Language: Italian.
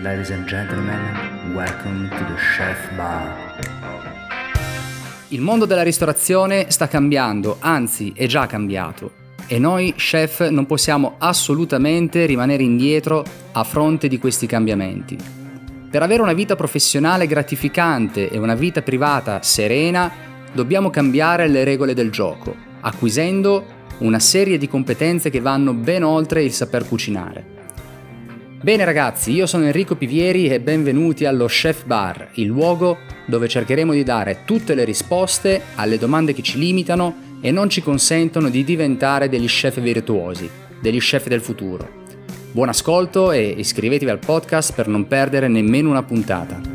Ladies and gentlemen, welcome to the Chef Bar. Il mondo della ristorazione sta cambiando, anzi è già cambiato. E noi, chef, non possiamo assolutamente rimanere indietro a fronte di questi cambiamenti. Per avere una vita professionale gratificante e una vita privata serena, dobbiamo cambiare le regole del gioco, acquisendo una serie di competenze che vanno ben oltre il saper cucinare. Bene ragazzi, io sono Enrico Pivieri e benvenuti allo Chef Bar, il luogo dove cercheremo di dare tutte le risposte alle domande che ci limitano e non ci consentono di diventare degli chef virtuosi, degli chef del futuro. Buon ascolto e iscrivetevi al podcast per non perdere nemmeno una puntata.